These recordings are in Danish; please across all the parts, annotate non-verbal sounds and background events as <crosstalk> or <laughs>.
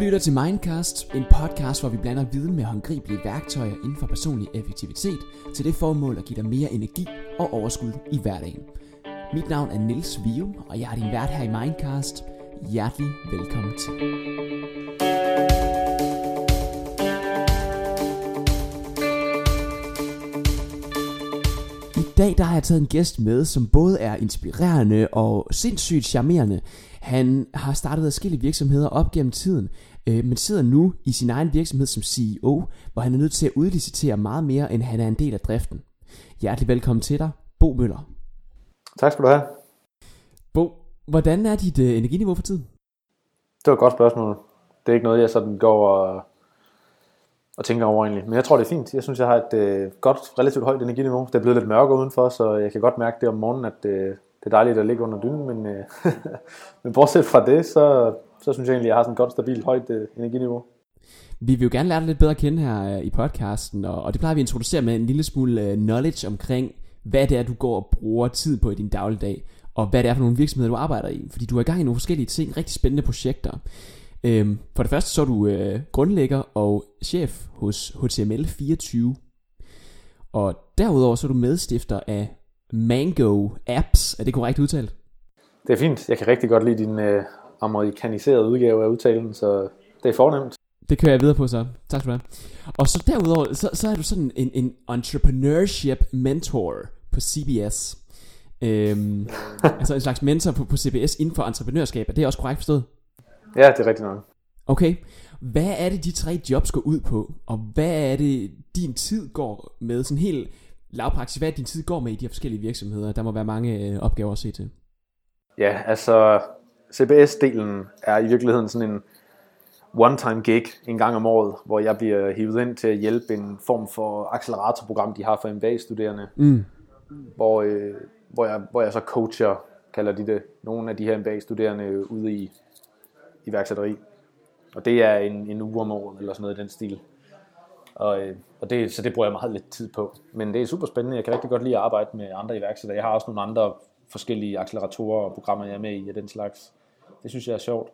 lytter til Mindcast, en podcast, hvor vi blander viden med håndgribelige værktøjer inden for personlig effektivitet til det formål at give dig mere energi og overskud i hverdagen. Mit navn er Nils Vium, og jeg er din vært her i Mindcast. Hjertelig velkommen til. Dag der har jeg taget en gæst med, som både er inspirerende og sindssygt charmerende. Han har startet forskellige virksomheder op gennem tiden, øh, men sidder nu i sin egen virksomhed som CEO, hvor han er nødt til at udlicitere meget mere, end han er en del af driften. Hjertelig velkommen til dig, Bo Møller. Tak skal du have. Bo, hvordan er dit øh, energiniveau for tiden? Det var et godt spørgsmål. Det er ikke noget, jeg sådan går og, og tænker over egentlig. Men jeg tror, det er fint. Jeg synes, jeg har et øh, godt, relativt højt energiniveau. Det er blevet lidt mørkere udenfor, så jeg kan godt mærke det om morgenen, at øh, det er dejligt at ligge under dynen. Men, øh, <laughs> men bortset fra det, så, så synes jeg egentlig, at jeg har sådan et godt, stabilt, højt øh, energiniveau. Vi vil jo gerne lære dig lidt bedre at kende her øh, i podcasten, og, og det plejer vi at introducere med en lille smule øh, knowledge omkring, hvad det er, du går og bruger tid på i din dagligdag, og hvad det er for nogle virksomheder, du arbejder i. Fordi du er i gang i nogle forskellige ting, rigtig spændende projekter. Øhm, for det første så er du øh, grundlægger og chef hos HTML24. Og derudover så er du medstifter af Mango Apps. Er det korrekt udtalt? Det er fint. Jeg kan rigtig godt lide din øh, amerikaniserede udgave af udtalen, så det er fornemt. Det kører jeg videre på så. Tak skal du have. Og så derudover, så, så er du sådan en, en entrepreneurship mentor på CBS. Øhm, <laughs> altså en slags mentor på, på CBS inden for entreprenørskab. Er det også korrekt forstået? Ja, det er rigtigt nok. Okay. Hvad er det, de tre jobs går ud på? Og hvad er det, din tid går med? Sådan helt lavpraktisk, hvad er det, din tid går med i de her forskellige virksomheder? Der må være mange øh, opgaver at se til. Ja, altså CBS-delen er i virkeligheden sådan en one-time gig en gang om året, hvor jeg bliver hivet ind til at hjælpe en form for acceleratorprogram, de har for MBA-studerende, Mm. hvor, øh, hvor, jeg, hvor jeg så coacher, kalder de det, nogle af de her MBA-studerende ude i iværksætteri. Og det er en, en uge om året, eller sådan noget i den stil. Og, øh, og det, så det bruger jeg meget lidt tid på. Men det er super spændende. Jeg kan rigtig godt lide at arbejde med andre iværksættere. Jeg har også nogle andre forskellige acceleratorer og programmer, jeg er med i af den slags. Det synes jeg er sjovt.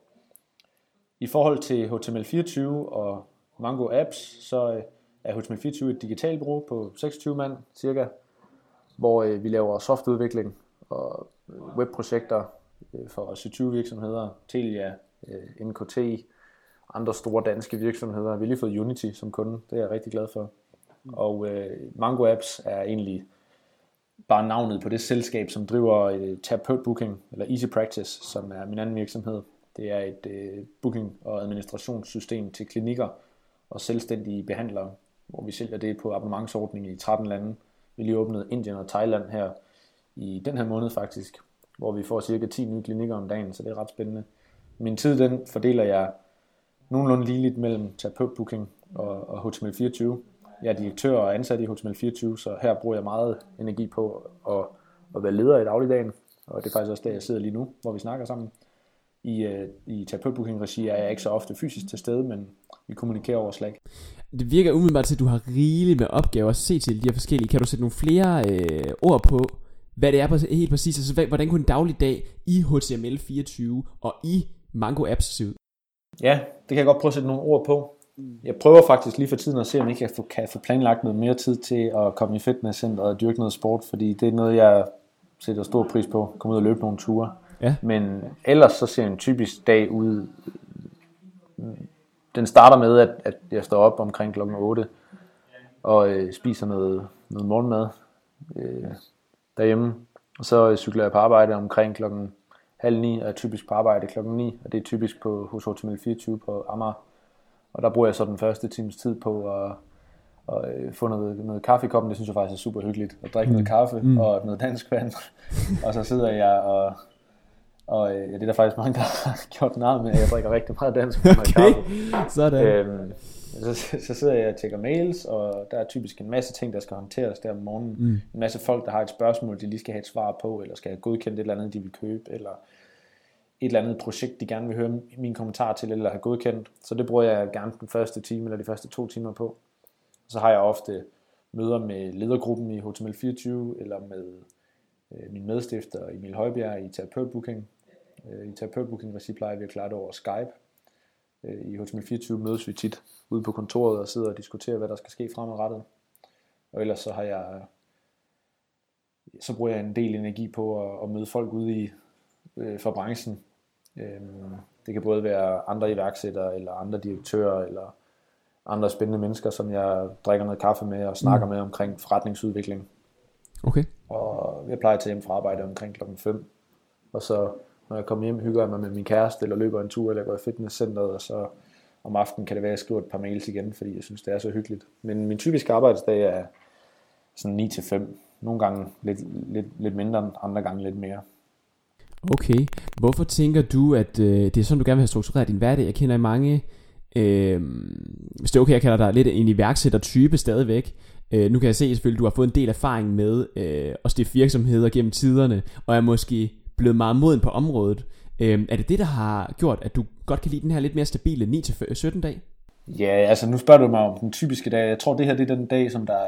I forhold til HTML24 og Mango Apps, så øh, er HTML24 et digitalt bureau på 26 mand cirka, hvor øh, vi laver softudvikling og webprojekter for 27 virksomheder, Telia, øh, NKT, andre store danske virksomheder. Vi har lige fået Unity som kunde, det er jeg rigtig glad for. Og øh, Mango Apps er egentlig bare navnet på det selskab, som driver øh, Terapeut Booking, eller Easy Practice, som er min anden virksomhed. Det er et øh, booking- og administrationssystem til klinikker og selvstændige behandlere, hvor vi sælger det på abonnementsordning i 13 lande. Vi lige åbnet Indien og Thailand her i den her måned faktisk, hvor vi får cirka 10 nye klinikker om dagen, så det er ret spændende. Min tid, den fordeler jeg nogenlunde ligeligt mellem terapeutbooking og, og HTML24. Jeg er direktør og ansat i HTML24, så her bruger jeg meget energi på at, at være leder i dagligdagen, og det er faktisk også der, jeg sidder lige nu, hvor vi snakker sammen. I, øh, i terapeutbooking-regi er jeg ikke så ofte fysisk til stede, men vi kommunikerer over Slack. Det virker umiddelbart til, at du har rigeligt med opgaver at se til de her forskellige. Kan du sætte nogle flere øh, ord på, hvad det er helt præcis? Altså, hvordan kunne en daglig dag i HTML24 og i Mango Apps se ud? Ja, det kan jeg godt prøve at sætte nogle ord på. Jeg prøver faktisk lige for tiden at se, om jeg kan få, kan få planlagt noget mere tid til at komme i fitnesscenteret og dyrke noget sport, fordi det er noget, jeg sætter stor pris på. Komme ud og løbe nogle ture. Ja. Men ellers så ser en typisk dag ud... Den starter med, at, at jeg står op omkring klokken 8 og øh, spiser noget, noget morgenmad øh, derhjemme. Og så øh, cykler jeg på arbejde omkring klokken halv ni, og er typisk på arbejde klokken 9, og det er typisk på, hos HTML24 på Amager. Og der bruger jeg så den første times tid på at, at øh, få noget, noget kaffe i koppen. Det synes jeg faktisk er super hyggeligt. At drikke mm. noget kaffe mm. og noget dansk vand. <laughs> og så sidder jeg og, og øh, ja, det er der faktisk mange, der har <laughs> gjort navn med, at jeg drikker rigtig meget dansk vand og Okay, kaffe. sådan. Øhm, så, så sidder jeg og tjekker mails, og der er typisk en masse ting, der skal håndteres der om morgenen. Mm. En masse folk, der har et spørgsmål, de lige skal have et svar på, eller skal have godkendt et eller andet, de vil købe, eller et eller andet projekt, de gerne vil høre mine kommentarer til, eller have godkendt. Så det bruger jeg gerne den første time, eller de første to timer på. Så har jeg ofte møder med ledergruppen i HTML24, eller med øh, min medstifter Emil Højbjerg i Terapeutbooking. Øh, I Terapeutbooking regi plejer vi at klare det over Skype. Øh, I Hotel 24 mødes vi tit ude på kontoret og sidder og diskuterer, hvad der skal ske fremadrettet. Og ellers så har jeg så bruger jeg en del energi på at, at møde folk ude i øh, for branchen. Øh, det kan både være andre iværksættere, eller andre direktører, eller andre spændende mennesker, som jeg drikker noget kaffe med og snakker mm. med omkring forretningsudvikling. Okay. Og jeg plejer at tage hjem fra arbejde omkring klokken 5. Og så når jeg kommer hjem, hygger jeg mig med min kæreste, eller løber en tur, eller går i fitnesscenteret, og så om aftenen kan det være, at jeg skriver et par mails igen, fordi jeg synes, det er så hyggeligt. Men min typiske arbejdsdag er sådan 9-5. Nogle gange lidt, lidt, lidt mindre, andre gange lidt mere. Okay. Hvorfor tænker du, at øh, det er sådan, du gerne vil have struktureret din hverdag? Jeg kender mange, øh, hvis det er okay, jeg kalder dig lidt en iværksætter-type stadigvæk. Øh, nu kan jeg se selvfølgelig, at du har fået en del erfaring med øh, at stifte virksomheder gennem tiderne, og er måske blevet meget moden på området. Øh, er det det, der har gjort, at du godt kan lide den her lidt mere stabile 9-17 dag? Ja, altså nu spørger du mig om den typiske dag. Jeg tror, det her det er den dag, som der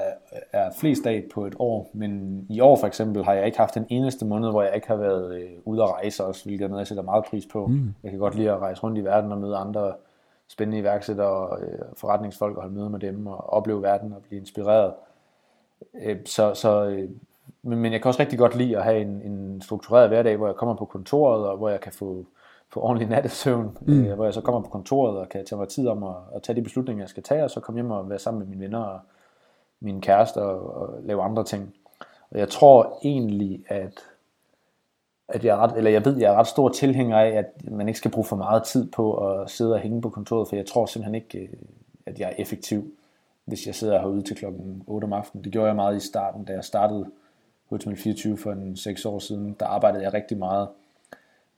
er flest dag på et år. Men i år for eksempel har jeg ikke haft den eneste måned, hvor jeg ikke har været øh, ude at rejse også, hvilket er noget, jeg sætter meget pris på. Mm. Jeg kan godt lide at rejse rundt i verden og møde andre spændende iværksættere og øh, forretningsfolk og holde møde med dem og opleve verden og blive inspireret. Øh, så, så, øh, men, men jeg kan også rigtig godt lide at have en, en struktureret hverdag, hvor jeg kommer på kontoret og hvor jeg kan få få ordentlig nattesøvn, mm. øh, hvor jeg så kommer på kontoret og kan tage mig tid om at, at tage de beslutninger, jeg skal tage, og så komme hjem og være sammen med mine venner og min kæreste og, og lave andre ting. Og jeg tror egentlig, at, at jeg, er ret, eller jeg ved, jeg er ret stor tilhænger af, at man ikke skal bruge for meget tid på at sidde og hænge på kontoret, for jeg tror simpelthen ikke, øh, at jeg er effektiv, hvis jeg sidder herude til klokken 8 om aftenen. Det gjorde jeg meget i starten, da jeg startede Hotel 24 for en 6 år siden. Der arbejdede jeg rigtig meget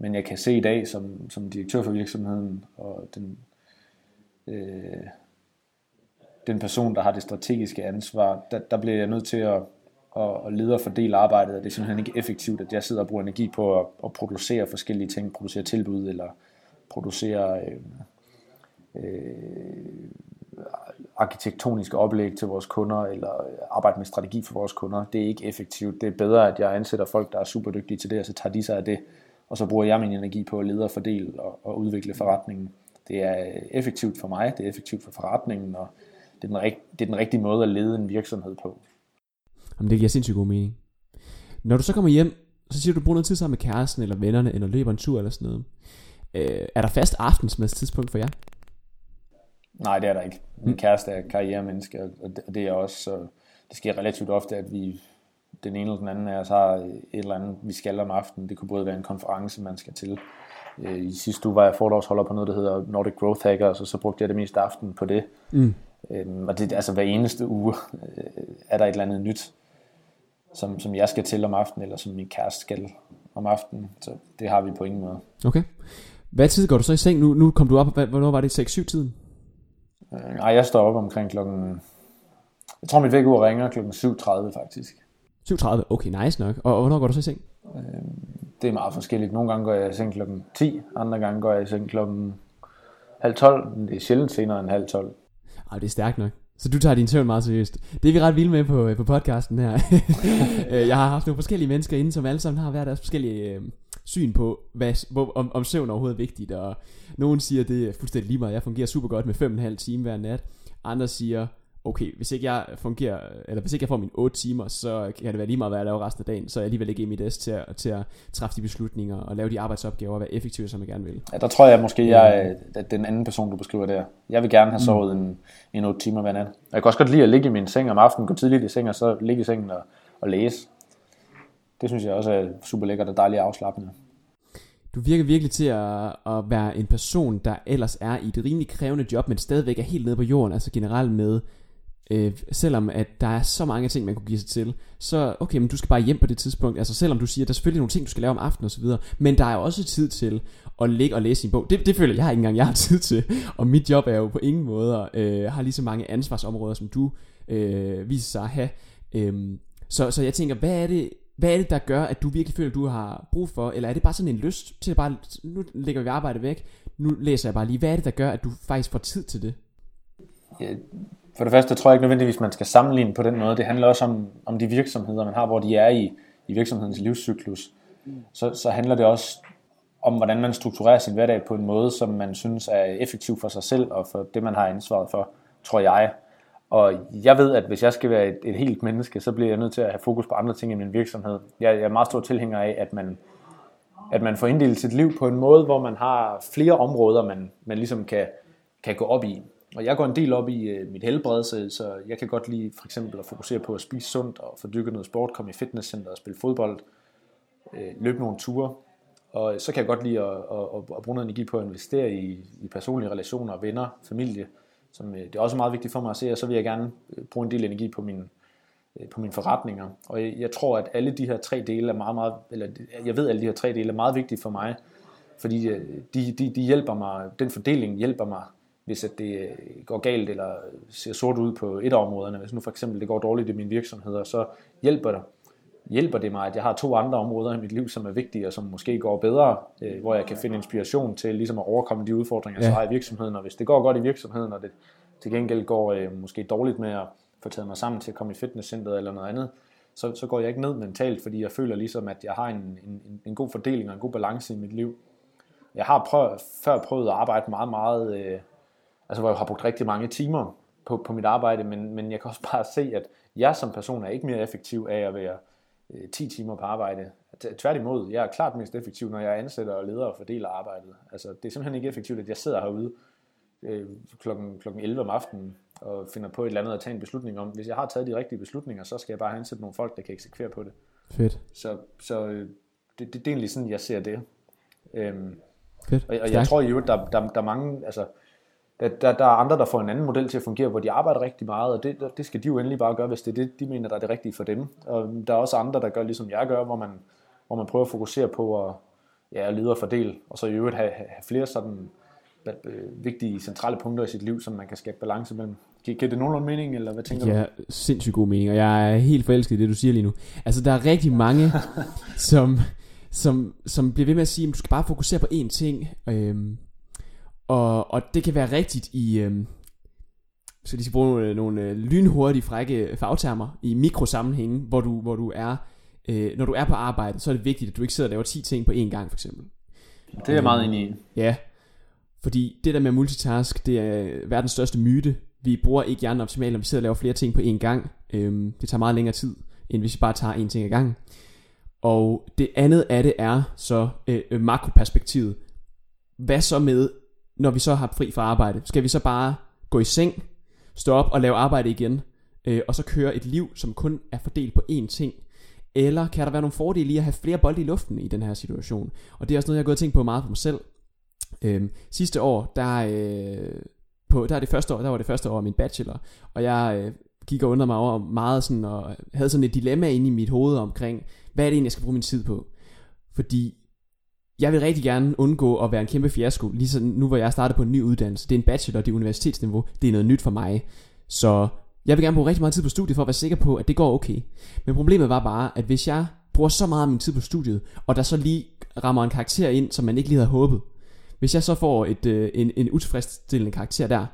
men jeg kan se i dag, som, som direktør for virksomheden, og den, øh, den person, der har det strategiske ansvar, der, der bliver jeg nødt til at, at, at lede og fordele arbejdet, og det er simpelthen ikke effektivt, at jeg sidder og bruger energi på at, at producere forskellige ting, producere tilbud, eller producere øh, øh, arkitektoniske oplæg til vores kunder, eller øh, arbejde med strategi for vores kunder. Det er ikke effektivt. Det er bedre, at jeg ansætter folk, der er super dygtige til det, og så tager de sig af det, og så bruger jeg min energi på at lede og fordele og, og udvikle forretningen. Det er øh, effektivt for mig, det er effektivt for forretningen, og det er, den rigt, det er den rigtige måde at lede en virksomhed på. Jamen, det giver sindssygt god mening. Når du så kommer hjem, så siger du, du bruger noget tid sammen med kæresten, eller vennerne, eller løber en tur, eller sådan noget. Øh, er der fast aftensmadstidspunkt for jer? Nej, det er der ikke. Min kæreste er karrieremenneske, og det, det er også, så det sker relativt ofte, at vi den ene eller den anden af os har et eller andet, vi skal om aftenen. Det kunne både være en konference, man skal til. Øh, I sidste uge var jeg foredragsholder på noget, der hedder Nordic Growth Hackers, og så brugte jeg det meste aften på det. Mm. Øhm, og det, altså hver eneste uge øh, er der et eller andet nyt, som, som jeg skal til om aftenen, eller som min kæreste skal om aftenen. Så det har vi på ingen måde. Okay. Hvad tid går du så i seng? Nu, nu kom du op, hvornår var det 6-7 tiden? Øh, nej, jeg står op omkring klokken... Jeg tror, mit vækkeur ringer klokken 7.30 faktisk. 37, okay, nice nok. Og, hvornår går du så i seng? Øh, det er meget forskelligt. Nogle gange går jeg i seng klokken 10, andre gange går jeg i seng klokken halv 12, men det er sjældent senere end halv 12. Ej, det er stærkt nok. Så du tager din søvn meget seriøst. Det er vi ret vilde med på, øh, på podcasten her. <laughs> Øh, jeg har haft nogle forskellige mennesker inde, som alle sammen har været deres forskellige øh, syn på, hvad, hvor, om, om søvn overhovedet er vigtigt. Og nogen siger, det er fuldstændig lige meget. Jeg fungerer super godt med 5,5 timer hver nat. Andre siger, okay, hvis ikke jeg fungerer, eller hvis ikke jeg får mine 8 timer, så kan det være lige meget, hvad jeg laver resten af dagen, så er jeg alligevel ikke i mit S til at, til at træffe de beslutninger og lave de arbejdsopgaver og være effektiv, som jeg gerne vil. Ja, der tror jeg måske, jeg er den anden person, du beskriver der. Jeg vil gerne have sovet mm. en, en 8 timer hver nat. Jeg kan også godt lide at ligge i min seng om aftenen, gå tidligt i seng, og så ligge i sengen og, og læse. Det synes jeg også er super lækkert og dejligt afslappende. Du virker virkelig til at, at være en person, der ellers er i et rimelig krævende job, men stadigvæk er helt nede på jorden, altså generelt med øh, selvom at der er så mange ting, man kunne give sig til, så okay, men du skal bare hjem på det tidspunkt. Altså selvom du siger, at der er selvfølgelig nogle ting, du skal lave om aftenen og så videre, men der er jo også tid til at ligge og læse en bog. Det, det føler jeg ikke engang, jeg har <laughs> tid til. Og mit job er jo på ingen måde, øh, har lige så mange ansvarsområder, som du øh, viser sig at have. Øh, så, så jeg tænker, hvad er det, hvad er det, der gør, at du virkelig føler, at du har brug for, eller er det bare sådan en lyst til at bare, nu lægger vi arbejdet væk, nu læser jeg bare lige, hvad er det, der gør, at du faktisk får tid til det? Ja, for det første tror jeg ikke nødvendigvis, man skal sammenligne på den måde. Det handler også om, om de virksomheder, man har, hvor de er i, i virksomhedens livscyklus. Så, så handler det også om hvordan man strukturerer sin hverdag på en måde, som man synes er effektiv for sig selv og for det, man har ansvaret for, tror jeg. Og jeg ved, at hvis jeg skal være et, et helt menneske, så bliver jeg nødt til at have fokus på andre ting i min virksomhed. Jeg, jeg er meget stor tilhænger af, at man, at man får inddelt sit liv på en måde, hvor man har flere områder, man, man ligesom kan, kan gå op i. Og jeg går en del op i øh, mit helbred, så, så jeg kan godt lide for eksempel at fokusere på at spise sundt og få dykket noget sport, komme i fitnesscenter og spille fodbold, øh, løbe nogle ture. Og så kan jeg godt lide at, at, at bruge noget energi på at investere i, i personlige relationer, venner, familie, som øh, det er også meget vigtigt for mig at se, og så vil jeg gerne øh, bruge en del energi på mine, øh, på mine forretninger. Og jeg, jeg tror, at alle de her tre dele er meget, meget, eller jeg ved, at alle de her tre dele er meget vigtige for mig, fordi de, de, de hjælper mig, den fordeling hjælper mig, hvis at det går galt eller ser sort ud på et af områderne. Hvis nu for eksempel det går dårligt i min virksomhed, så hjælper det, hjælper det mig, at jeg har to andre områder i mit liv, som er vigtige, og som måske går bedre, øh, hvor jeg kan finde inspiration til ligesom at overkomme de udfordringer, ja. har i virksomheden. Og hvis det går godt i virksomheden, og det til gengæld går øh, måske dårligt med at få taget mig sammen til at komme i fitnesscenteret eller noget andet, så, så går jeg ikke ned mentalt, fordi jeg føler ligesom, at jeg har en, en, en god fordeling og en god balance i mit liv. Jeg har prøv, før prøvet at arbejde meget, meget, øh, altså hvor jeg har brugt rigtig mange timer på, på mit arbejde, men, men jeg kan også bare se, at jeg som person er ikke mere effektiv af at være 10 øh, timer på arbejde. Tværtimod, jeg er klart mest effektiv, når jeg ansætter og leder og fordeler arbejdet. Altså, det er simpelthen ikke effektivt, at jeg sidder herude øh, klokken, klokken 11 om aftenen og finder på et eller andet at tage en beslutning om. Hvis jeg har taget de rigtige beslutninger, så skal jeg bare ansætte nogle folk, der kan eksekvere på det. Fedt. Så, så øh, det, det, det er egentlig sådan, jeg ser det. Øhm, Fedt. Og, og jeg tror jo, der, der, der er mange, altså, der, der, der er andre, der får en anden model til at fungere, hvor de arbejder rigtig meget, og det, det skal de jo endelig bare gøre, hvis det er det, de mener, der er det rigtige for dem. Og der er også andre, der gør ligesom jeg gør, hvor man, hvor man prøver at fokusere på at ja, lede og fordele, og så i øvrigt have, have flere sådan øh, vigtige centrale punkter i sit liv, som man kan skabe balance mellem. Giver det nogenlunde mening, eller hvad tænker ja, du? Ja, sindssygt god mening, og jeg er helt forelsket i det, du siger lige nu. Altså, der er rigtig mange, <laughs> som, som, som bliver ved med at sige, at du skal bare fokusere på én ting, øhm, og, og det kan være rigtigt i... Øh, så de skal bruge nogle, nogle øh, lynhurtige, frække fagtermer i mikrosammenhænge, hvor du, hvor du er... Øh, når du er på arbejde, så er det vigtigt, at du ikke sidder og laver 10 ting på én gang, for eksempel. Det er jeg meget enig i. Ja, fordi det der med multitask, det er verdens største myte. Vi bruger ikke hjernen optimalt, når vi sidder og laver flere ting på én gang. Øhm, det tager meget længere tid, end hvis vi bare tager én ting ad gangen. Og det andet af det er så øh, makroperspektivet. Hvad så med når vi så har fri fra arbejde, skal vi så bare gå i seng, stå op og lave arbejde igen, øh, og så køre et liv, som kun er fordelt på én ting? Eller kan der være nogle fordele i at have flere bolde i luften i den her situation? Og det er også noget, jeg har gået og tænkt på meget for mig selv. Øhm, sidste år, der, øh, på, der, er det første år, der var det første år af min bachelor, og jeg øh, gik og undrede mig over meget sådan, og havde sådan et dilemma inde i mit hoved omkring, hvad er det egentlig, jeg skal bruge min tid på? Fordi jeg vil rigtig gerne undgå at være en kæmpe fiasko, ligesom nu hvor jeg starter på en ny uddannelse. Det er en bachelor, det er universitetsniveau, det er noget nyt for mig. Så jeg vil gerne bruge rigtig meget tid på studiet for at være sikker på, at det går okay. Men problemet var bare, at hvis jeg bruger så meget af min tid på studiet, og der så lige rammer en karakter ind, som man ikke lige havde håbet. Hvis jeg så får et, øh, en, en utilfredsstillende karakter der,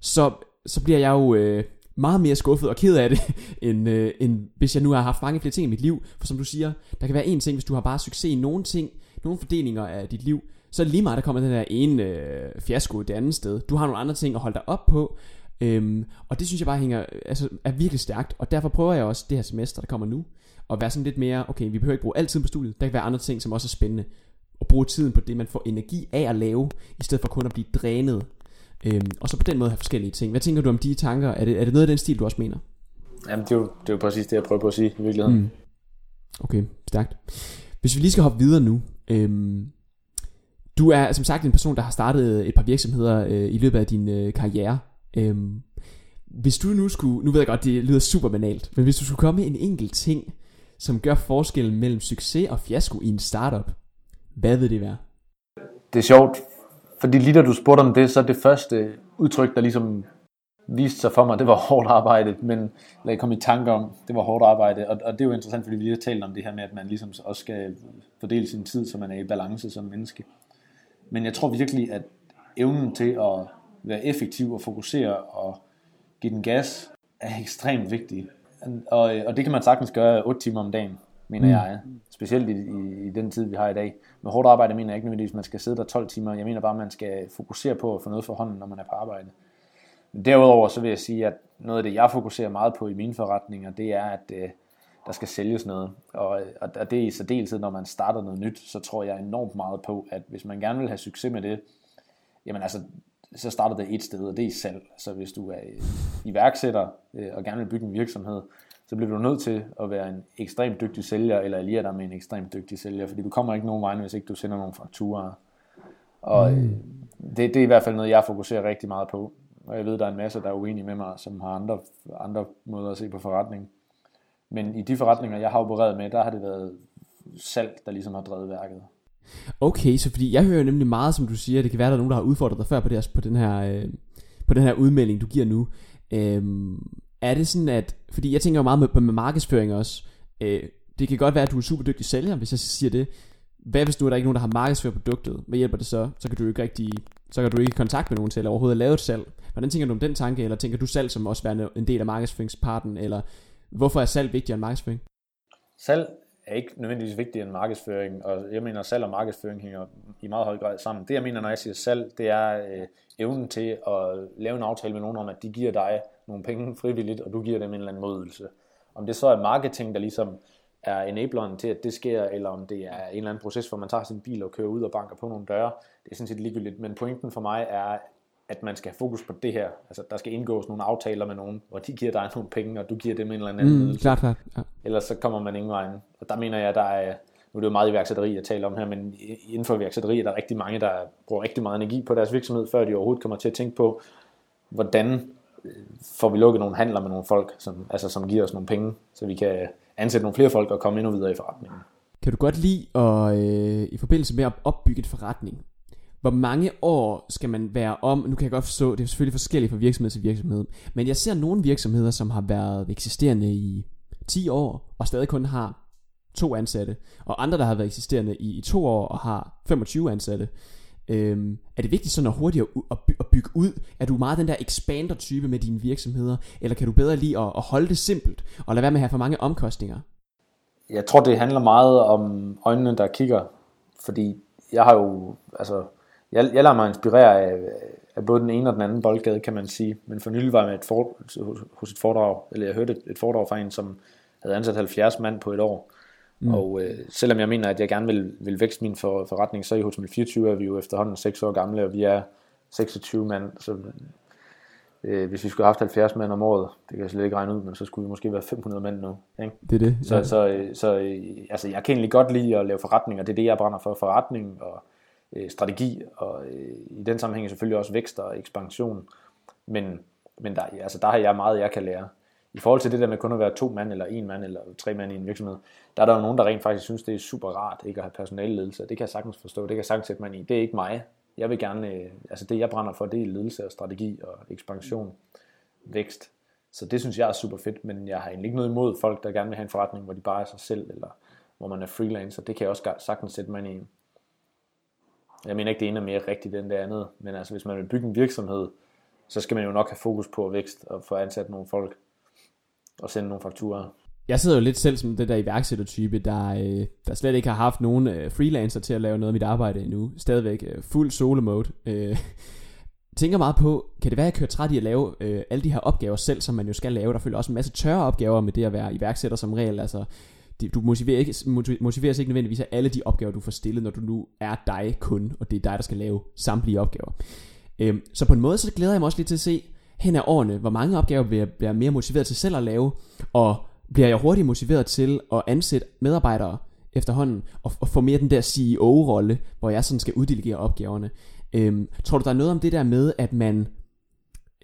så, så bliver jeg jo øh, meget mere skuffet og ked af det, <laughs> end, øh, end hvis jeg nu har haft mange flere ting i mit liv. For som du siger, der kan være én ting, hvis du har bare succes i nogle ting, nogle fordelinger af dit liv, så lige meget, der kommer den der ene øh, fiasko det andet sted. Du har nogle andre ting at holde dig op på, øhm, og det synes jeg bare hænger, altså, er virkelig stærkt, og derfor prøver jeg også det her semester, der kommer nu, at være sådan lidt mere, okay, vi behøver ikke bruge al tiden på studiet, der kan være andre ting, som også er spændende, og bruge tiden på det, man får energi af at lave, i stedet for kun at blive drænet, øhm, og så på den måde have forskellige ting. Hvad tænker du om de tanker? Er det, er det noget af den stil, du også mener? Jamen, det er jo, det er jo præcis det, jeg prøver på at sige i virkeligheden. Mm. Okay, stærkt. Hvis vi lige skal hoppe videre nu, Øhm, du er som sagt en person, der har startet øh, et par virksomheder øh, i løbet af din øh, karriere. Øhm, hvis du nu skulle, nu ved jeg godt, det lyder super banalt, men hvis du skulle komme med en enkelt ting, som gør forskellen mellem succes og fiasko i en startup, hvad vil det være? Det er sjovt, fordi lige da du spurgte om det, så er det første udtryk, der ligesom viste sig for mig, det var hårdt arbejde, men eller jeg kom i tanke om, det var hårdt arbejde, og, og det er jo interessant, fordi vi lige har talt om det her med, at man ligesom også skal fordele sin tid, så man er i balance som menneske. Men jeg tror virkelig, at evnen til at være effektiv og fokusere og give den gas, er ekstremt vigtig. Og, og det kan man sagtens gøre 8 timer om dagen. mener mm. jeg. Specielt i, i, i den tid, vi har i dag. Med hårdt arbejde mener jeg ikke nødvendigvis, at man skal sidde der 12 timer. Jeg mener bare, at man skal fokusere på at få noget for hånden, når man er på arbejde. Derudover så vil jeg sige, at noget af det, jeg fokuserer meget på i mine forretninger, det er, at øh, der skal sælges noget. Og, og det er i særdeleshed, når man starter noget nyt, så tror jeg enormt meget på, at hvis man gerne vil have succes med det, jamen altså, så starter det et sted, og det er salg. Så hvis du er iværksætter øh, og gerne vil bygge en virksomhed, så bliver du nødt til at være en ekstremt dygtig sælger, eller alliere dig med en ekstremt dygtig sælger, fordi du kommer ikke nogen vej, hvis ikke du sender nogle fakturer. Og mm. det, det er i hvert fald noget, jeg fokuserer rigtig meget på. Og jeg ved, der er en masse, der er uenige med mig, som har andre, andre måder at se på forretning. Men i de forretninger, jeg har opereret med, der har det været salg, der ligesom har drevet værket. Okay, så fordi jeg hører nemlig meget, som du siger, det kan være, der er nogen, der har udfordret dig før på, det, på, den, her, øh, på den her udmelding, du giver nu. Øhm, er det sådan, at, fordi jeg tænker jo meget med, med markedsføring også, øh, det kan godt være, at du er super dygtig sælger, hvis jeg siger det. Hvad hvis nu er der ikke nogen, der har markedsført produktet? Hvad hjælper det så? Så kan du ikke rigtig, så kan du ikke i kontakt med nogen til at overhovedet lave et salg. Hvordan tænker du om den tanke, eller tænker du salg som også være en del af markedsføringsparten, eller hvorfor er salg vigtigere end markedsføring? Salg er ikke nødvendigvis vigtigere end markedsføring, og jeg mener, at salg og markedsføring hænger i meget høj grad sammen. Det jeg mener, når jeg siger salg, det er øh, evnen til at lave en aftale med nogen om, at de giver dig nogle penge frivilligt, og du giver dem en eller anden modydelse. Om det så er marketing, der ligesom er enableren til, at det sker, eller om det er en eller anden proces, hvor man tager sin bil og kører ud og banker på nogle døre, det er sådan set ligegyldigt. Men pointen for mig er, at man skal have fokus på det her. Altså, der skal indgås nogle aftaler med nogen, hvor de giver dig nogle penge, og du giver dem en eller anden mm, klart, klart. Ja. Ellers så kommer man ingen vejen. Og der mener jeg, der er, nu er det jo meget iværksætteri, jeg taler om her, men inden for iværksætteri er der rigtig mange, der bruger rigtig meget energi på deres virksomhed, før de overhovedet kommer til at tænke på, hvordan får vi lukket nogle handler med nogle folk, som, altså, som giver os nogle penge, så vi kan ansætte nogle flere folk og komme endnu videre i forretningen. Kan du godt lide at, øh, i forbindelse med at opbygge et forretning, hvor mange år skal man være om? Nu kan jeg godt forstå, det er selvfølgelig forskelligt fra virksomhed til virksomhed, men jeg ser nogle virksomheder, som har været eksisterende i 10 år, og stadig kun har to ansatte, og andre, der har været eksisterende i, i to år og har 25 ansatte. Øhm, er det vigtigt sådan at hurtigt at, at bygge ud? Er du meget den der expander-type med dine virksomheder, eller kan du bedre lide at, at holde det simpelt, og lade være med at have for mange omkostninger? Jeg tror, det handler meget om øjnene, der kigger, fordi jeg har jo, altså, jeg, jeg lader mig inspirere af, af både den ene og den anden boldgade, kan man sige. Men for nylig var jeg med et for, hos et foredrag, eller jeg hørte et, et foredrag fra en, som havde ansat 70 mand på et år. Mm. Og øh, selvom jeg mener, at jeg gerne vil, vil vækste min for, forretning, så i Hotel 24 er vi jo efterhånden 6 år gamle, og vi er 26 mand. Så øh, hvis vi skulle have haft 70 mand om året, det kan jeg slet ikke regne ud, men så skulle vi måske være 500 mand nu. Ikke? Det er det. Så, ja. så, så, så øh, altså, jeg kan egentlig godt lide at lave forretninger, det er det, jeg brænder for, forretning og øh, strategi, og øh, i den sammenhæng selvfølgelig også vækst og ekspansion. Men, men der, altså, der har jeg meget, jeg kan lære. I forhold til det der med kun at være to mand, eller en mand, eller tre mand i en virksomhed, der er der jo nogen, der rent faktisk synes, det er super rart ikke at have personalledelse. Det kan jeg sagtens forstå, det kan jeg sagtens sætte mig i. Det er ikke mig. Jeg vil gerne, øh, altså det jeg brænder for, det er ledelse og strategi og ekspansion, vækst. Så det synes jeg er super fedt, men jeg har egentlig ikke noget imod folk, der gerne vil have en forretning, hvor de bare er sig selv, eller hvor man er freelancer. Det kan jeg også sagtens sætte mig i. Jeg mener ikke, det ene er mere rigtigt end det andet, men altså hvis man vil bygge en virksomhed, så skal man jo nok have fokus på vækst og få ansat nogle folk og sende nogle fakturer. Jeg sidder jo lidt selv som den der iværksættertype, der, øh, der slet ikke har haft nogen øh, freelancer til at lave noget af mit arbejde endnu. Stadigvæk øh, fuld solo mode. Øh, <laughs> tænker meget på, kan det være, at jeg kører træt i at lave øh, alle de her opgaver selv, som man jo skal lave? Der følger også en masse tørre opgaver med det at være iværksætter som regel. Altså, du motiverer ikke, motiveres ikke nødvendigvis af alle de opgaver, du får stillet, når du nu er dig kun, og det er dig, der skal lave samtlige opgaver. Øh, så på en måde, så glæder jeg mig også lidt til at se hen ad årene, hvor mange opgaver bliver jeg bliver mere motiveret til selv at lave, og bliver jeg hurtigt motiveret til at ansætte medarbejdere efterhånden, og, og få mere den der CEO-rolle, hvor jeg sådan skal uddelegere opgaverne. Øhm, tror du, der er noget om det der med, at man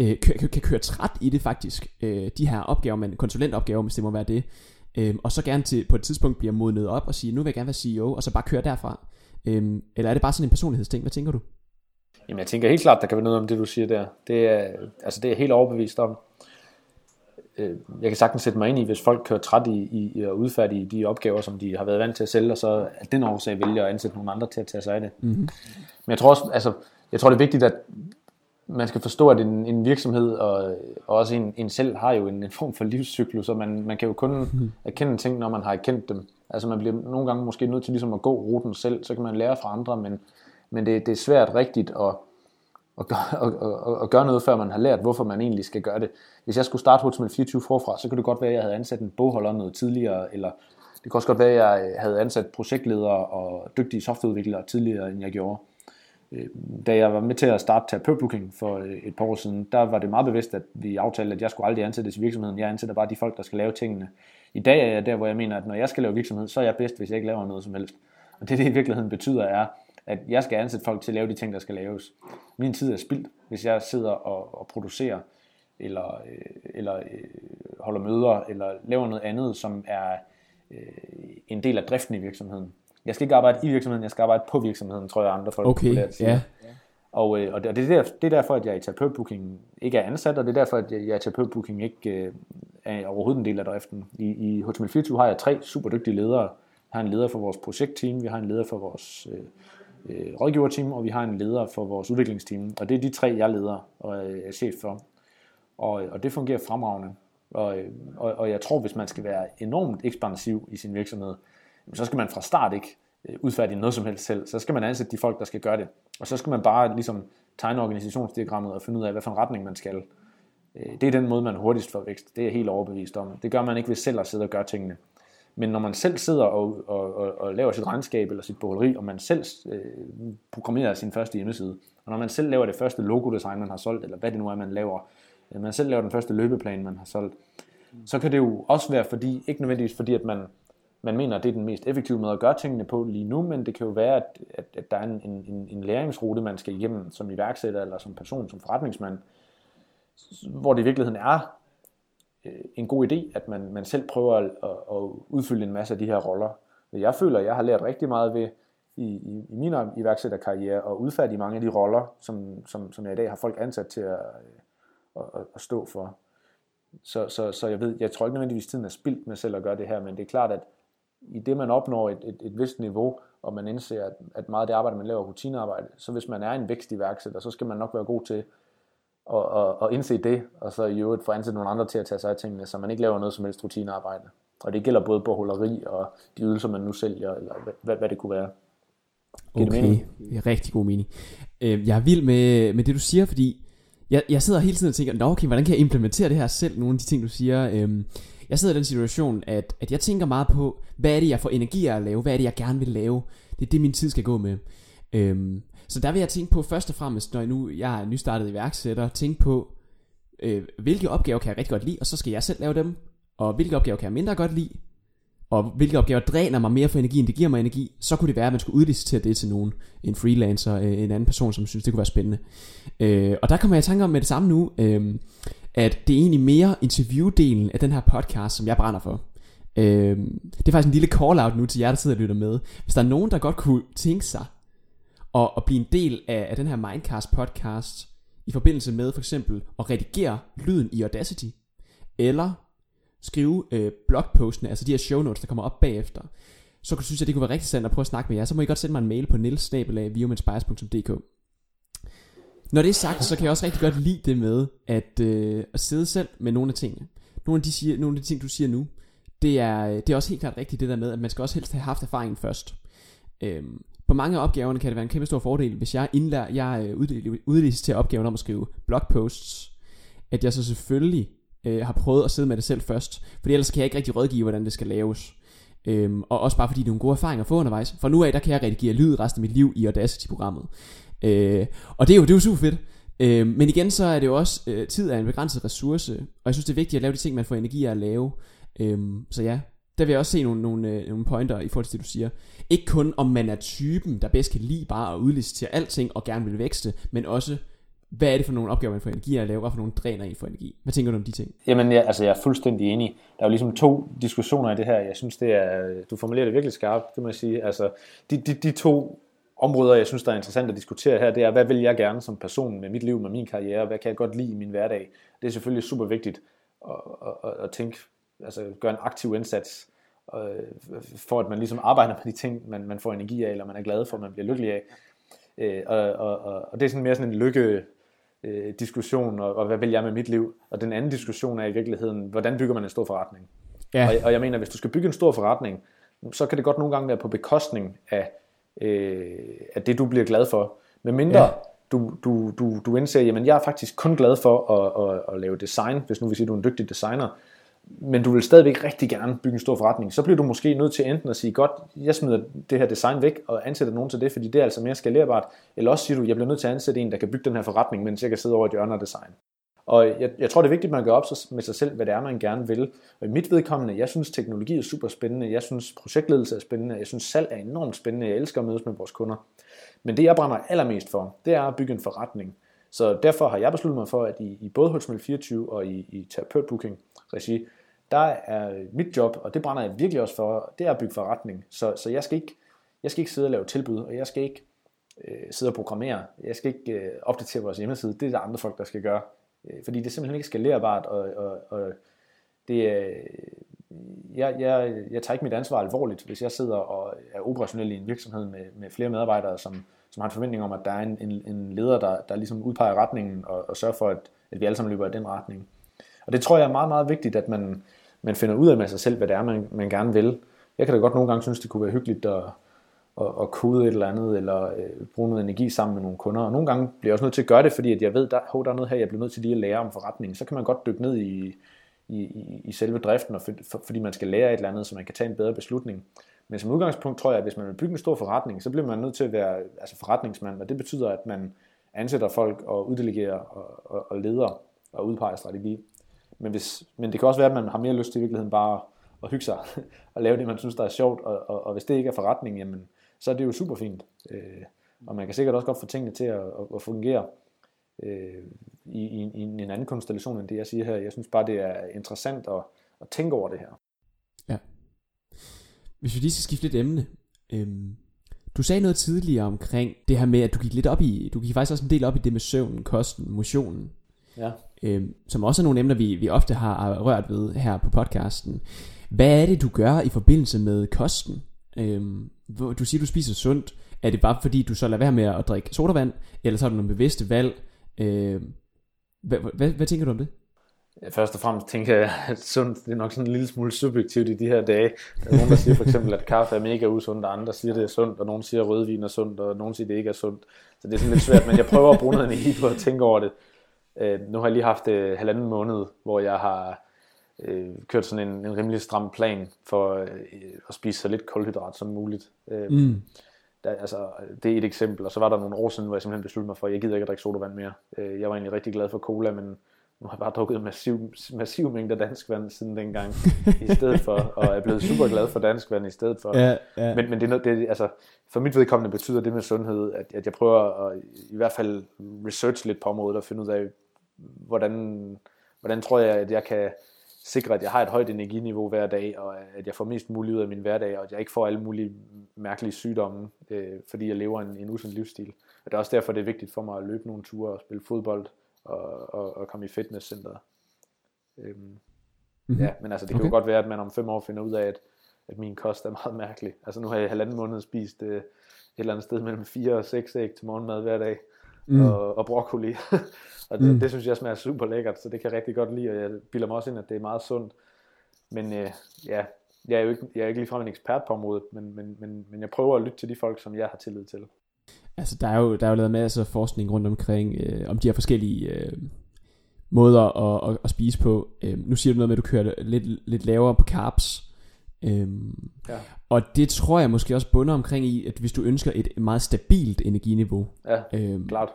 øh, kan, kan køre træt i det faktisk, øh, de her opgaver, man, konsulentopgaver, hvis det må være det, øh, og så gerne til på et tidspunkt bliver modnet op og sige, nu vil jeg gerne være CEO, og så bare køre derfra? Øh, eller er det bare sådan en personlighedsting? Hvad tænker du? Jamen jeg tænker helt klart, der kan være noget om det, du siger der. Det er, altså, det er helt overbevist om. Øh, jeg kan sagtens sætte mig ind i, hvis folk kører træt i, i, i at udfærdige de opgaver, som de har været vant til at sælge, og så at den årsag vælger at ansætte nogle andre til at tage sig af det. Mm-hmm. Men jeg tror også, altså, jeg tror det er vigtigt, at man skal forstå, at en, en virksomhed og, og også en, en selv har jo en, en form for livscyklus, og man, man kan jo kun erkende ting, når man har erkendt dem. Altså man bliver nogle gange måske nødt til ligesom at gå ruten selv, så kan man lære fra andre, men, men det, det er svært rigtigt at, at, gøre, <laughs> at, at, at gøre noget, før man har lært, hvorfor man egentlig skal gøre det. Hvis jeg skulle starte Hotel 24 forfra, så kunne det godt være, at jeg havde ansat en bogholder noget tidligere, eller det kunne også godt være, at jeg havde ansat projektledere og dygtige softwareudviklere tidligere, end jeg gjorde. Øh, da jeg var med til at starte terapeutbooking for øh, et par år siden, der var det meget bevidst, at vi aftalte, at jeg skulle aldrig ansættes i virksomheden. Jeg ansætter bare de folk, der skal lave tingene. I dag er jeg der, hvor jeg mener, at når jeg skal lave virksomhed, så er jeg bedst, hvis jeg ikke laver noget som helst. Og det, det i virkeligheden betyder, er, at jeg skal ansætte folk til at lave de ting, der skal laves. Min tid er spildt, hvis jeg sidder og, og producerer, eller, øh, eller holder møder, eller laver noget andet, som er en del af driften i virksomheden. Jeg skal ikke arbejde i virksomheden, jeg skal arbejde på virksomheden, tror jeg andre folk okay, populært siger. Ja. Og, øh, og det, er der, det er derfor, at jeg i terapeutbooking ikke er ansat, og det er derfor, at jeg, i terapeutbooking ikke øh, er overhovedet en del af driften. I, i Hotel 24 har jeg tre super dygtige ledere. Jeg har en leder for vores projektteam, vi har en leder for vores øh, øh, rådgiverteam, og vi har en leder for vores udviklingsteam. Og det er de tre, jeg leder og øh, er chef for. Og, øh, og det fungerer fremragende. Og, øh, og, og jeg tror, hvis man skal være enormt ekspansiv i sin virksomhed, så skal man fra start ikke udfærdige noget som helst selv. Så skal man ansætte de folk, der skal gøre det. Og så skal man bare ligesom tegne organisationsdiagrammet og finde ud af, hvad for en retning man skal. Det er den måde, man hurtigst får vækst. Det er jeg helt overbevist om. Det gør man ikke ved selv at sidde og gøre tingene. Men når man selv sidder og, og, og, og laver sit regnskab eller sit bogholderi, og man selv øh, programmerer sin første hjemmeside, og når man selv laver det første logodesign, man har solgt, eller hvad det nu er, man laver, øh, man selv laver den første løbeplan, man har solgt, så kan det jo også være fordi, ikke nødvendigvis fordi, at man man mener, at det er den mest effektive måde at gøre tingene på lige nu, men det kan jo være, at, at, at der er en, en, en læringsrute, man skal igennem som iværksætter eller som person, som forretningsmand, hvor det i virkeligheden er Øh, en god idé, at man, man selv prøver at, at udfylde en masse af de her roller. Jeg føler, at jeg har lært rigtig meget ved i, i, i min iværksætterkarriere at udfærdige mange af de roller, som, som, som jeg i dag har folk ansat til øh, at, at, at stå for. Så, så, så jeg ved, jeg tror ikke nødvendigvis tiden er spildt med selv at gøre det her, men det er klart, at i det man opnår et, et, et vist niveau, og man indser, at, at meget af det arbejde, man laver, er rutinearbejde, så hvis man er en vækst iværksætter, så skal man nok være god til at, at, at indse det, og så i øvrigt få ansat nogle andre til at tage sig af tingene, så man ikke laver noget som helst rutinearbejde. Og det gælder både på holderi og de ydelser, man nu sælger, eller hvad, hvad det kunne være. Giver okay, det, det er rigtig god mening. Øh, jeg er vild med, med det, du siger, fordi jeg, jeg sidder hele tiden og tænker, Nå, okay, hvordan kan jeg implementere det her selv, nogle af de ting, du siger. Øhm, jeg sidder i den situation, at, at jeg tænker meget på, hvad er det, jeg får energi af at lave? Hvad er det, jeg gerne vil lave? Det er det, min tid skal gå med. Øhm, så der vil jeg tænke på først og fremmest, når jeg nu jeg er nystartet iværksætter, tænke på, øh, hvilke opgaver kan jeg rigtig godt lide, og så skal jeg selv lave dem. Og hvilke opgaver kan jeg mindre godt lide, og hvilke opgaver dræner mig mere for energi, end det giver mig energi, så kunne det være, at man skulle udlicitere det til nogen, en freelancer, øh, en anden person, som synes, det kunne være spændende. Øh, og der kommer jeg i tanke om med det samme nu, øh, at det er egentlig mere interviewdelen af den her podcast, som jeg brænder for. Øh, det er faktisk en lille call-out nu til jer, der sidder og lytter med. Hvis der er nogen, der godt kunne tænke sig og, at blive en del af, af den her Mindcast podcast, i forbindelse med for eksempel at redigere lyden i Audacity, eller skrive øh, blogpostene, altså de her show notes, der kommer op bagefter, så synes jeg, det kunne være rigtig sandt at prøve at snakke med jer. Så må I godt sende mig en mail på nils.viuminspires.dk Når det er sagt, så kan jeg også rigtig godt lide det med at, øh, at sidde selv med nogle af tingene. Nogle af, de siger, nogle af de ting, du siger nu, det er, øh, det er også helt klart rigtigt det der med, at man skal også helst have haft erfaringen først. Øhm, på mange af opgaverne kan det være en kæmpe stor fordel, hvis jeg, indlærer, jeg øh, til opgaven om at skrive blogposts, at jeg så selvfølgelig øh, har prøvet at sidde med det selv først. Fordi ellers kan jeg ikke rigtig rådgive, hvordan det skal laves. Øhm, og også bare fordi det er nogle gode erfaringer at få undervejs. For nu af, der kan jeg redigere lyd resten af mit liv i Audacity-programmet. Øh, og det er, jo, det er jo super fedt. Øh, men igen, så er det jo også, øh, tid er en begrænset ressource. Og jeg synes, det er vigtigt at lave de ting, man får energi af at lave. Øh, så ja, der vil jeg også se nogle, nogle, øh, nogle pointer i forhold til det, du siger. Ikke kun om man er typen, der bedst kan lide bare at udlicitere alting og gerne vil vækste, men også hvad er det for nogle opgaver, man får energi af at lave? Hvad for nogle dræner I for energi? Hvad tænker du om de ting? Jamen, ja, altså, jeg er fuldstændig enig. Der er jo ligesom to diskussioner i det her. Jeg synes, det er, du formulerer det virkelig skarpt, det må jeg sige. Altså, de, de, de to områder, jeg synes, der er interessant at diskutere her, det er, hvad vil jeg gerne som person med mit liv, med min karriere? Hvad kan jeg godt lide i min hverdag? Det er selvfølgelig super vigtigt at, at, at tænke, altså gøre en aktiv indsats, øh, for at man ligesom arbejder med de ting, man, man får energi af, eller man er glad for, man bliver lykkelig af. Øh, og, og, og, og det er sådan mere sådan en lykke øh, diskussion, og, og hvad vil jeg med mit liv? Og den anden diskussion er i virkeligheden, hvordan bygger man en stor forretning? Ja. Og, og jeg mener, hvis du skal bygge en stor forretning, så kan det godt nogle gange være på bekostning af, øh, af det, du bliver glad for. Med mindre ja. du, du, du, du indser, jamen jeg er faktisk kun glad for at, at, at lave design, hvis nu vi siger, du er en dygtig designer, men du vil stadigvæk rigtig gerne bygge en stor forretning, så bliver du måske nødt til enten at sige, godt, jeg smider det her design væk og ansætter nogen til det, fordi det er altså mere skalerbart, eller også siger du, jeg bliver nødt til at ansætte en, der kan bygge den her forretning, mens jeg kan sidde over et hjørne og design. Og jeg, jeg tror, det er vigtigt, at man gør op med sig selv, hvad det er, man gerne vil. Og i mit vedkommende, jeg synes, teknologi er super spændende, jeg synes, projektledelse er spændende, jeg synes, salg er enormt spændende, jeg elsker at mødes med vores kunder. Men det, jeg brænder allermest for, det er at bygge en forretning. Så derfor har jeg besluttet mig for, at i, i både Hotel 24 og i, i Terapeut regi, der er mit job, og det brænder jeg virkelig også for, det er at bygge forretning. Så, så jeg, skal ikke, jeg skal ikke sidde og lave tilbud, og jeg skal ikke øh, sidde og programmere. Jeg skal ikke øh, opdatere vores hjemmeside. Det er der andre folk, der skal gøre. Øh, fordi det er simpelthen ikke skalerbart, og, og, og det er, jeg, jeg, jeg tager ikke mit ansvar alvorligt, hvis jeg sidder og er operationel i en virksomhed med, med flere medarbejdere, som, som har en forventning om, at der er en, en, en leder, der, der ligesom udpeger retningen og, og sørger for, at, at vi alle sammen løber i den retning. Og det tror jeg er meget, meget vigtigt, at man, man finder ud af med sig selv, hvad det er, man, man gerne vil. Jeg kan da godt nogle gange synes, det kunne være hyggeligt at, at, at kode et eller andet, eller øh, bruge noget energi sammen med nogle kunder. Og nogle gange bliver jeg også nødt til at gøre det, fordi at jeg ved, der, hov, der er noget her, jeg bliver nødt til lige at lære om forretningen. Så kan man godt dykke ned i, i, i, i selve driften, og for, for, fordi man skal lære et eller andet, så man kan tage en bedre beslutning. Men som udgangspunkt tror jeg, at hvis man vil bygge en stor forretning, så bliver man nødt til at være altså forretningsmand, og det betyder, at man ansætter folk og uddelegerer og, og, og leder og udpeger strategi. Men, hvis, men det kan også være, at man har mere lyst til i virkeligheden bare at hygge sig <laughs> og lave det, man synes, der er sjovt. Og, og, og hvis det ikke er forretning, jamen, så er det jo super fint. Øh, og man kan sikkert også godt få tingene til at, at, at fungere øh, i, i, i en anden konstellation end det, jeg siger her. Jeg synes bare, det er interessant at, at tænke over det her. Ja. Hvis vi lige skal skifte lidt emne. Øhm, du sagde noget tidligere omkring det her med, at du gik lidt op i, du gik faktisk også en del op i det med søvn, kosten, motionen. Ja øh, som også er nogle emner, vi, vi ofte har rørt ved her på podcasten. Hvad er det, du gør i forbindelse med kosten? Øh, du siger, du spiser sundt. Er det bare fordi, du så lader være med at drikke sodavand? Eller så har du nogle bevidste valg? Øh, hvad, hvad, hvad tænker du om det? Først og fremmest tænker jeg, at sundt, det er nok sådan en lille smule subjektivt i de her dage. Der er nogen, der siger for eksempel, at kaffe er mega usundt, og andre siger, at det er sundt, og nogen siger, at rødvin er sundt, og nogen siger, at det ikke er sundt. Så det er sådan lidt svært, men jeg prøver at bruge noget energi på at tænke over det. Øh, nu har jeg lige haft øh, halvanden måned, hvor jeg har øh, kørt sådan en, en rimelig stram plan for øh, at spise så lidt kulhydrat som muligt. Øh, mm. der, altså, det er et eksempel, og så var der nogle år siden, hvor jeg simpelthen besluttede mig for, at jeg gider ikke at drikke sodavand mere. Øh, jeg var egentlig rigtig glad for cola, men nu har jeg bare drukket massiv, massiv mængder dansk vand siden dengang, i stedet for, <laughs> og er blevet super glad for dansk vand i stedet for. Ja, ja. Men, men det, er det, altså, for mit vedkommende betyder det med sundhed, at, at jeg prøver at i hvert fald research lidt på området og finde ud af, hvordan, hvordan tror jeg, at jeg kan sikre, at jeg har et højt energiniveau hver dag, og at jeg får mest muligt ud af min hverdag, og at jeg ikke får alle mulige mærkelige sygdomme, øh, fordi jeg lever en, en usund livsstil. Og det er også derfor, det er vigtigt for mig at løbe nogle ture og spille fodbold og, og, og komme i fitnesscenter. Øhm, mm-hmm. Ja, men altså det kan okay. jo godt være, at man om fem år finder ud af, at, at min kost er meget mærkelig. Altså nu har jeg i halvanden måned spist øh, et eller andet sted mellem 4 og 6 æg til morgenmad hver dag, mm. og, og broccoli. <laughs> Og det, mm. det synes jeg smager super lækkert, så det kan jeg rigtig godt lide, og jeg bilder mig også ind, at det er meget sundt. Men øh, ja, jeg er jo ikke, jeg er ikke ligefrem en ekspert på området, men, men, men, men jeg prøver at lytte til de folk, som jeg har tillid til. Altså, der er jo, der er jo lavet masser af forskning rundt omkring, øh, om de her forskellige øh, måder at, at, at spise på. Øh, nu siger du noget med, at du kører lidt, lidt lavere på carbs. Øhm, ja. Og det tror jeg måske også bunder omkring i, at hvis du ønsker et meget stabilt energiniveau, ja, øhm, klart.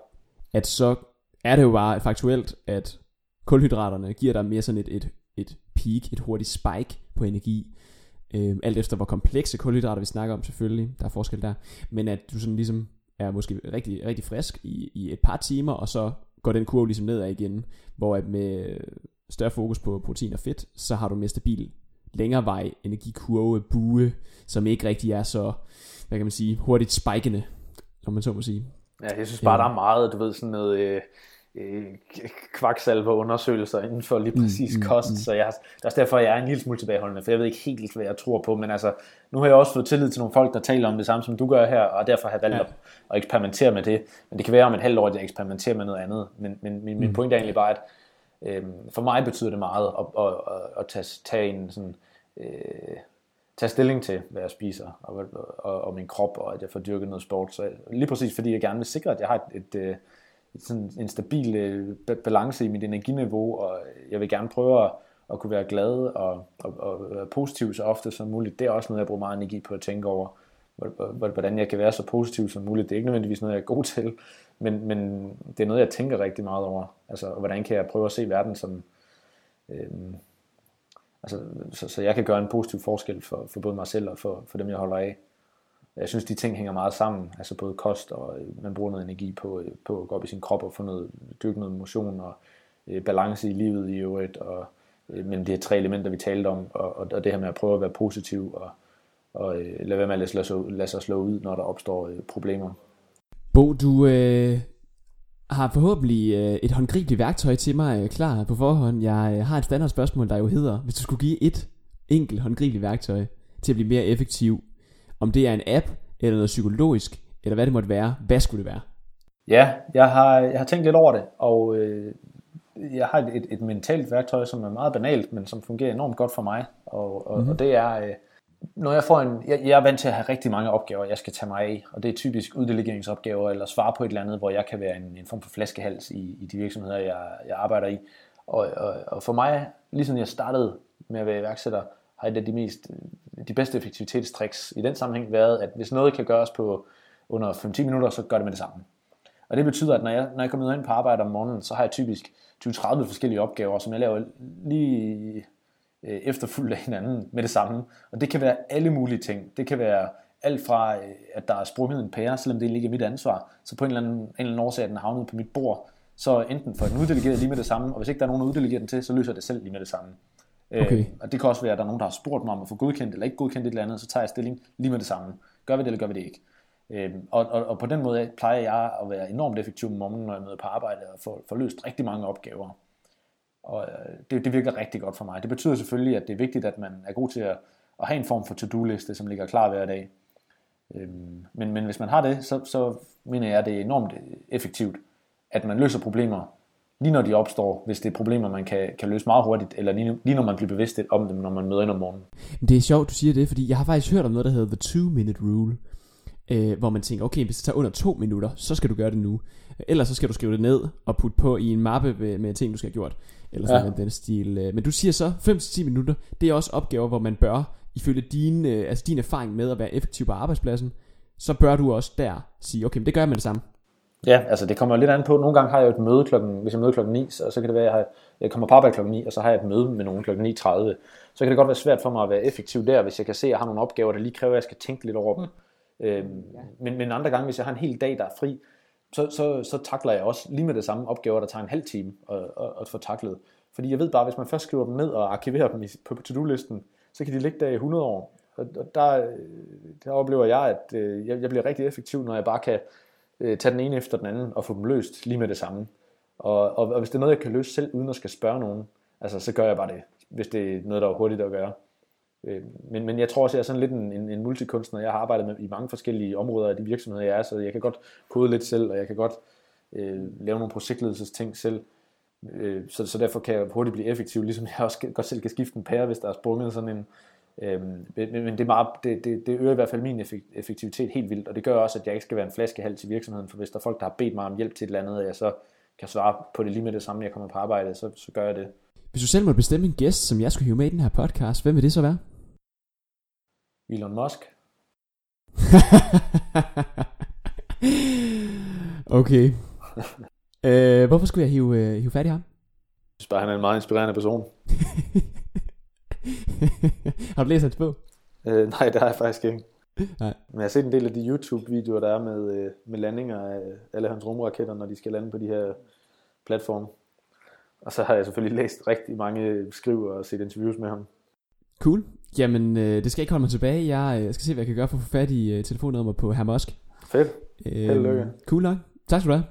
at så er det jo bare faktuelt, at kulhydraterne giver dig mere sådan et, et, et peak, et hurtigt spike på energi. Øh, alt efter hvor komplekse kulhydrater vi snakker om selvfølgelig, der er forskel der. Men at du sådan ligesom er måske rigtig, rigtig frisk i, i et par timer, og så går den kurve ligesom nedad igen, hvor at med større fokus på protein og fedt, så har du mere stabil længere vej energikurve, bue, som ikke rigtig er så, hvad kan man sige, hurtigt spikende, som man så må sige. Ja, jeg synes bare, ja. der er meget, du ved, sådan noget, øh, øh, kvaksalver undersøgelser inden for lige præcis mm, kost, mm, så jeg, det er også derfor, jeg er en lille smule tilbageholdende, for jeg ved ikke helt, hvad jeg tror på, men altså, nu har jeg også fået tillid til nogle folk, der taler om det samme, som du gør her, og derfor har jeg valgt ja. at, at eksperimentere med det, men det kan være om et halvt år, at jeg eksperimenterer med noget andet, men, men min, min mm. point er egentlig bare, at øh, for mig betyder det meget at, at, at, at tage, tage en sådan, øh, tage stilling til, hvad jeg spiser, og, og, og min krop, og at jeg får dyrket noget sport, så lige præcis fordi jeg gerne vil sikre, at jeg har et, et, øh, et sådan en stabil øh, balance i mit energiniveau, og jeg vil gerne prøve at, at kunne være glad og, og, og være positiv så ofte som muligt. Det er også noget, jeg bruger meget energi på at tænke over, hvordan jeg kan være så positiv som muligt. Det er ikke nødvendigvis noget, jeg er god til, men, men det er noget, jeg tænker rigtig meget over. Altså, hvordan kan jeg prøve at se verden som... Øhm, altså, så, så jeg kan gøre en positiv forskel for, for både mig selv og for, for dem, jeg holder af jeg synes, de ting hænger meget sammen. Altså både kost, og øh, man bruger noget energi på, øh, på at gå op i sin krop og få noget, dyrke noget motion og øh, balance i livet i øvrigt. Og, øh, men de her tre elementer, vi talte om, og, og det her med at prøve at være positiv og, og øh, lade være med at lade, lade, lade sig slå ud, når der opstår øh, problemer. Bo, du øh, har forhåbentlig øh, et håndgribeligt værktøj til mig øh, klar på forhånd. Jeg øh, har et standard spørgsmål, der jo hedder, hvis du skulle give et enkelt håndgribeligt værktøj til at blive mere effektiv om det er en app, eller noget psykologisk, eller hvad det måtte være. Hvad skulle det være? Ja, jeg har, jeg har tænkt lidt over det, og øh, jeg har et, et mentalt værktøj, som er meget banalt, men som fungerer enormt godt for mig. Og, og, mm-hmm. og det er, øh, når jeg får en, jeg, jeg er vant til at have rigtig mange opgaver, jeg skal tage mig af, og det er typisk uddelegeringsopgaver, eller svare på et eller andet, hvor jeg kan være en, en form for flaskehals i, i de virksomheder, jeg, jeg arbejder i. Og, og, og for mig, ligesom jeg startede med at være iværksætter, har et af de, mest, de bedste effektivitetstricks i den sammenhæng været, at hvis noget kan gøres på under 5-10 minutter, så gør det med det samme. Og det betyder, at når jeg, når jeg kommer ind på arbejde om morgenen, så har jeg typisk 20-30 forskellige opgaver, som jeg laver lige øh, efterfulgt af hinanden med det samme. Og det kan være alle mulige ting. Det kan være alt fra, øh, at der er sprunget en pære, selvom det ikke er mit ansvar, så på en eller anden, en eller anden årsag, at den er havnet på mit bord, så enten får den uddelegeret lige med det samme, og hvis ikke der er nogen, der uddelegere den til, så løser det selv lige med det samme. Okay. Øh, og det kan også være, at der er nogen, der har spurgt mig om at få godkendt eller ikke godkendt et eller andet, så tager jeg stilling lige med det samme. Gør vi det, eller gør vi det ikke? Øh, og, og, og på den måde plejer jeg at være enormt effektiv om morgenen, når jeg møder på arbejde og får, får løst rigtig mange opgaver. Og øh, det, det virker rigtig godt for mig. Det betyder selvfølgelig, at det er vigtigt, at man er god til at, at have en form for to-do-liste, som ligger klar hver dag. Øh, men, men hvis man har det, så, så mener jeg, at det er enormt effektivt, at man løser problemer lige når de opstår, hvis det er problemer, man kan, kan løse meget hurtigt, eller lige, lige når man bliver bevidst om dem, når man møder ind om morgenen. Det er sjovt, du siger det, fordi jeg har faktisk hørt om noget, der hedder The 2-Minute Rule, øh, hvor man tænker, okay, hvis det tager under to minutter, så skal du gøre det nu. Ellers så skal du skrive det ned og putte på i en mappe med, med ting, du skal have gjort. Eller sådan ja. den stil. Øh. Men du siger så, 5-10 minutter, det er også opgaver, hvor man bør, ifølge din, øh, altså din erfaring med at være effektiv på arbejdspladsen, så bør du også der sige, okay, men det gør jeg med det samme. Ja, altså det kommer lidt an på. Nogle gange har jeg et møde klokken, hvis jeg møder klokken 9, så, så kan det være, at jeg, har, jeg kommer på arbejde klokken 9, og så har jeg et møde med nogen klokken 9.30. Så kan det godt være svært for mig at være effektiv der, hvis jeg kan se, at jeg har nogle opgaver, der lige kræver, at jeg skal tænke lidt over dem. Øhm, men, men andre gange, hvis jeg har en hel dag, der er fri, så, så, så takler jeg også lige med det samme opgaver, der tager en halv time at, at, få taklet. Fordi jeg ved bare, hvis man først skriver dem ned og arkiverer dem på to-do-listen, så kan de ligge der i 100 år. Og der, der oplever jeg, at øh, jeg, jeg bliver rigtig effektiv, når jeg bare kan øh, tage den ene efter den anden og få dem løst lige med det samme. Og, og, og hvis det er noget, jeg kan løse selv, uden at skal spørge nogen, altså, så gør jeg bare det, hvis det er noget, der er hurtigt at gøre. Øh, men, men jeg tror også, jeg er sådan lidt en, en, en multikunstner. Jeg har arbejdet med i mange forskellige områder af de virksomheder, jeg er, så jeg kan godt kode lidt selv, og jeg kan godt øh, lave nogle projektledelsesting selv. Øh, så, så derfor kan jeg hurtigt blive effektiv, ligesom jeg også godt selv kan skifte en pære, hvis der er sprunget sådan en, Øh, men men det, er meget, det, det, det øger i hvert fald min effektivitet helt vildt, og det gør også, at jeg ikke skal være en flaskehals til virksomheden, for hvis der er folk, der har bedt mig om hjælp til et eller andet, og jeg så kan svare på det lige med det samme, jeg kommer på arbejde, så, så gør jeg det. Hvis du selv må bestemme en gæst, som jeg skulle hive med i den her podcast, hvem vil det så være? Elon Musk. <laughs> okay. øh, hvorfor skulle jeg hive, øh, hive fat i ham? Jeg synes bare, han er en meget inspirerende person. <laughs> har du læst hans bog? Øh, nej, det har jeg faktisk ikke. Nej. Men jeg har set en del af de YouTube-videoer, der er med, øh, med landinger af alle hans rumraketter, når de skal lande på de her platforme. Og så har jeg selvfølgelig læst rigtig mange skriver og set interviews med ham. Cool. Jamen, øh, det skal ikke holde mig tilbage. Jeg øh, skal se, hvad jeg kan gøre for at få fat i øh, telefonnummer på Herr Musk. Fedt. Held øh, Cool nok. Tak skal du have.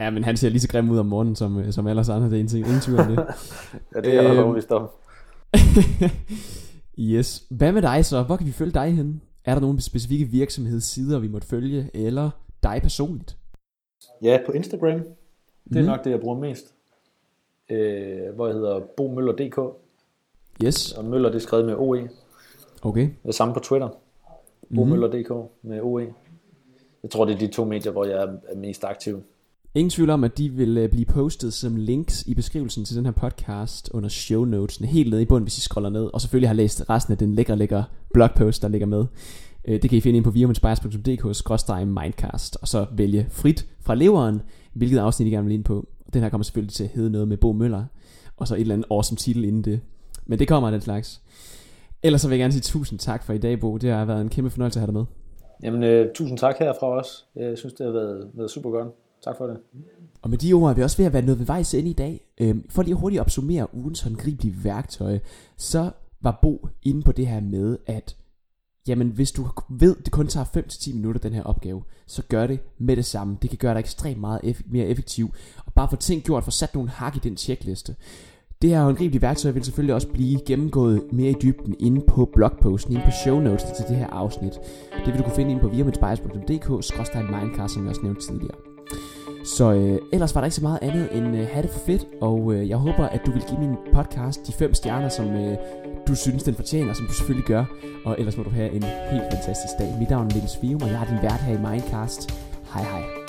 Ja, men han ser lige så grim ud om morgenen, som, øh, som ellers andre. Det er ingen, ingen tvivl om det. <laughs> ja, det er jeg øhm, overvist om. <laughs> yes. Hvad med dig så? Hvor kan vi følge dig hen? Er der nogle specifikke virksomhedssider, vi måtte følge, eller dig personligt? Ja, på Instagram. Det er mm. nok det, jeg bruger mest. Øh, hvor jeg hedder bomøller.dk. Yes. Og Møller, det er skrevet med OE. Okay. Det samme på Twitter. Bomøller.dk med OE. Jeg tror, det er de to medier, hvor jeg er mest aktiv. Ingen tvivl om, at de vil øh, blive postet som links i beskrivelsen til den her podcast under show notes, helt nede i bunden, hvis I scroller ned. Og selvfølgelig har læst resten af den lækre, lækre blogpost, der ligger med. Øh, det kan I finde ind på virumspires.dk-mindcast, og så vælge frit fra leveren, hvilket afsnit I gerne vil ind på. Den her kommer selvfølgelig til at hedde noget med Bo Møller, og så et eller andet awesome titel inden det. Men det kommer den slags. Ellers så vil jeg gerne sige tusind tak for i dag, Bo. Det har været en kæmpe fornøjelse at have dig med. Jamen, øh, tusind tak herfra også. Jeg synes, det har været, været super godt. Tak for det. Og med de ord er vi også ved at være noget ved vejs ind i dag. Øhm, for lige hurtigt at opsummere ugens håndgribelige værktøj, så var Bo inde på det her med, at jamen hvis du ved, det kun tager 5-10 minutter den her opgave, så gør det med det samme. Det kan gøre dig ekstremt meget eff- mere effektiv. Og bare få ting gjort, få sat nogle hak i den checkliste. Det her håndgribelige værktøj vil selvfølgelig også blive gennemgået mere i dybden inde på blogposten, inde på show notes til det her afsnit. Det vil du kunne finde inde på virmanspires.dk-mindcast, som jeg også nævnte tidligere. Så øh, ellers var der ikke så meget andet end øh, have det for fedt, og øh, jeg håber, at du vil give min podcast de fem stjerner, som øh, du synes, den fortjener, som du selvfølgelig gør. Og ellers må du have en helt fantastisk dag. Mit navn er Niels Svium, og jeg er din vært her i Mindcast. Hej hej.